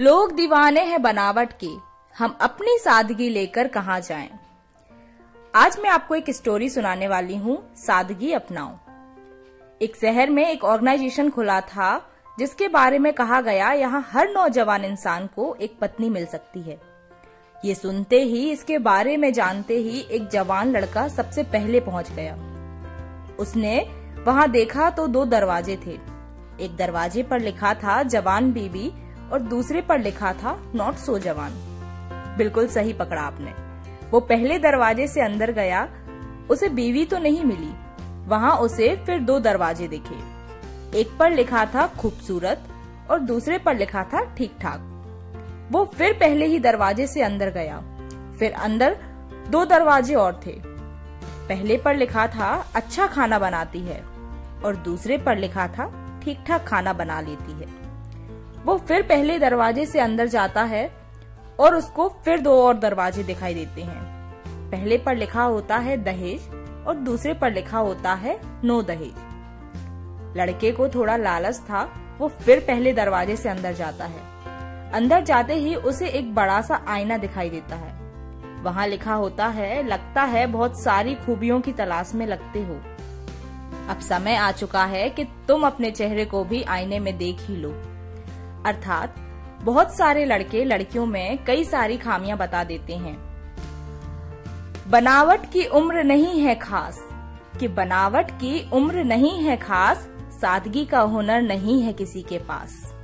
लोग दीवाने हैं बनावट के। हम अपनी सादगी लेकर कहा जाएँ। आज मैं आपको एक स्टोरी सुनाने वाली हूँ, सादगी अपनाओ। एक शहर में एक ऑर्गेनाइजेशन खुला था, जिसके बारे में कहा गया, यहाँ हर नौजवान इंसान को एक पत्नी मिल सकती है। ये सुनते ही, इसके बारे में जानते ही एक जवान लड़का सबसे पहले पहुँच गया। उसने वहाँ देखा तो दो दरवाजे थे। एक दरवाजे पर लिखा था, जवान बीबी और दूसरे पर लिखा था, नॉट सो जवान. बिल्कुल सही पकड़ा आपने। वो पहले दरवाजे से अंदर गया, उसे बीवी तो नहीं मिली। वहाँ उसे फिर दो दरवाजे दिखे। एक पर लिखा था, खूबसूरत और दूसरे पर लिखा था ठीक ठाक वो फिर पहले ही दरवाजे से अंदर गया। फिर अंदर दो दरवाजे और थे। पहले पर लिखा था अच्छा खाना बनाती है और दूसरे पर लिखा था ठीक ठाक खाना बना लेती है। वो फिर पहले दरवाजे से अंदर जाता है और उसको फिर दो और दरवाजे दिखाई देते हैं। पहले पर लिखा होता है दहेज और दूसरे पर लिखा होता है नो दहेज। लड़के को थोड़ा लालच था, वो फिर पहले दरवाजे से अंदर जाता है। अंदर जाते ही उसे एक बड़ा सा आईना दिखाई देता है। वहाँ लिखा होता है, लगता है बहुत सारी खूबियों की तलाश में लगते हो। अब समय आ चुका है कि तुम अपने चेहरे को भी आईने में देख ही लो। अर्थात, बहुत सारे लड़के लड़कियों में कई सारी खामियाँ बता देते हैं। बनावट की उम्र नहीं है खास। कि बनावट की उम्र नहीं है खास, सादगी का हुनर नहीं है किसी के पास।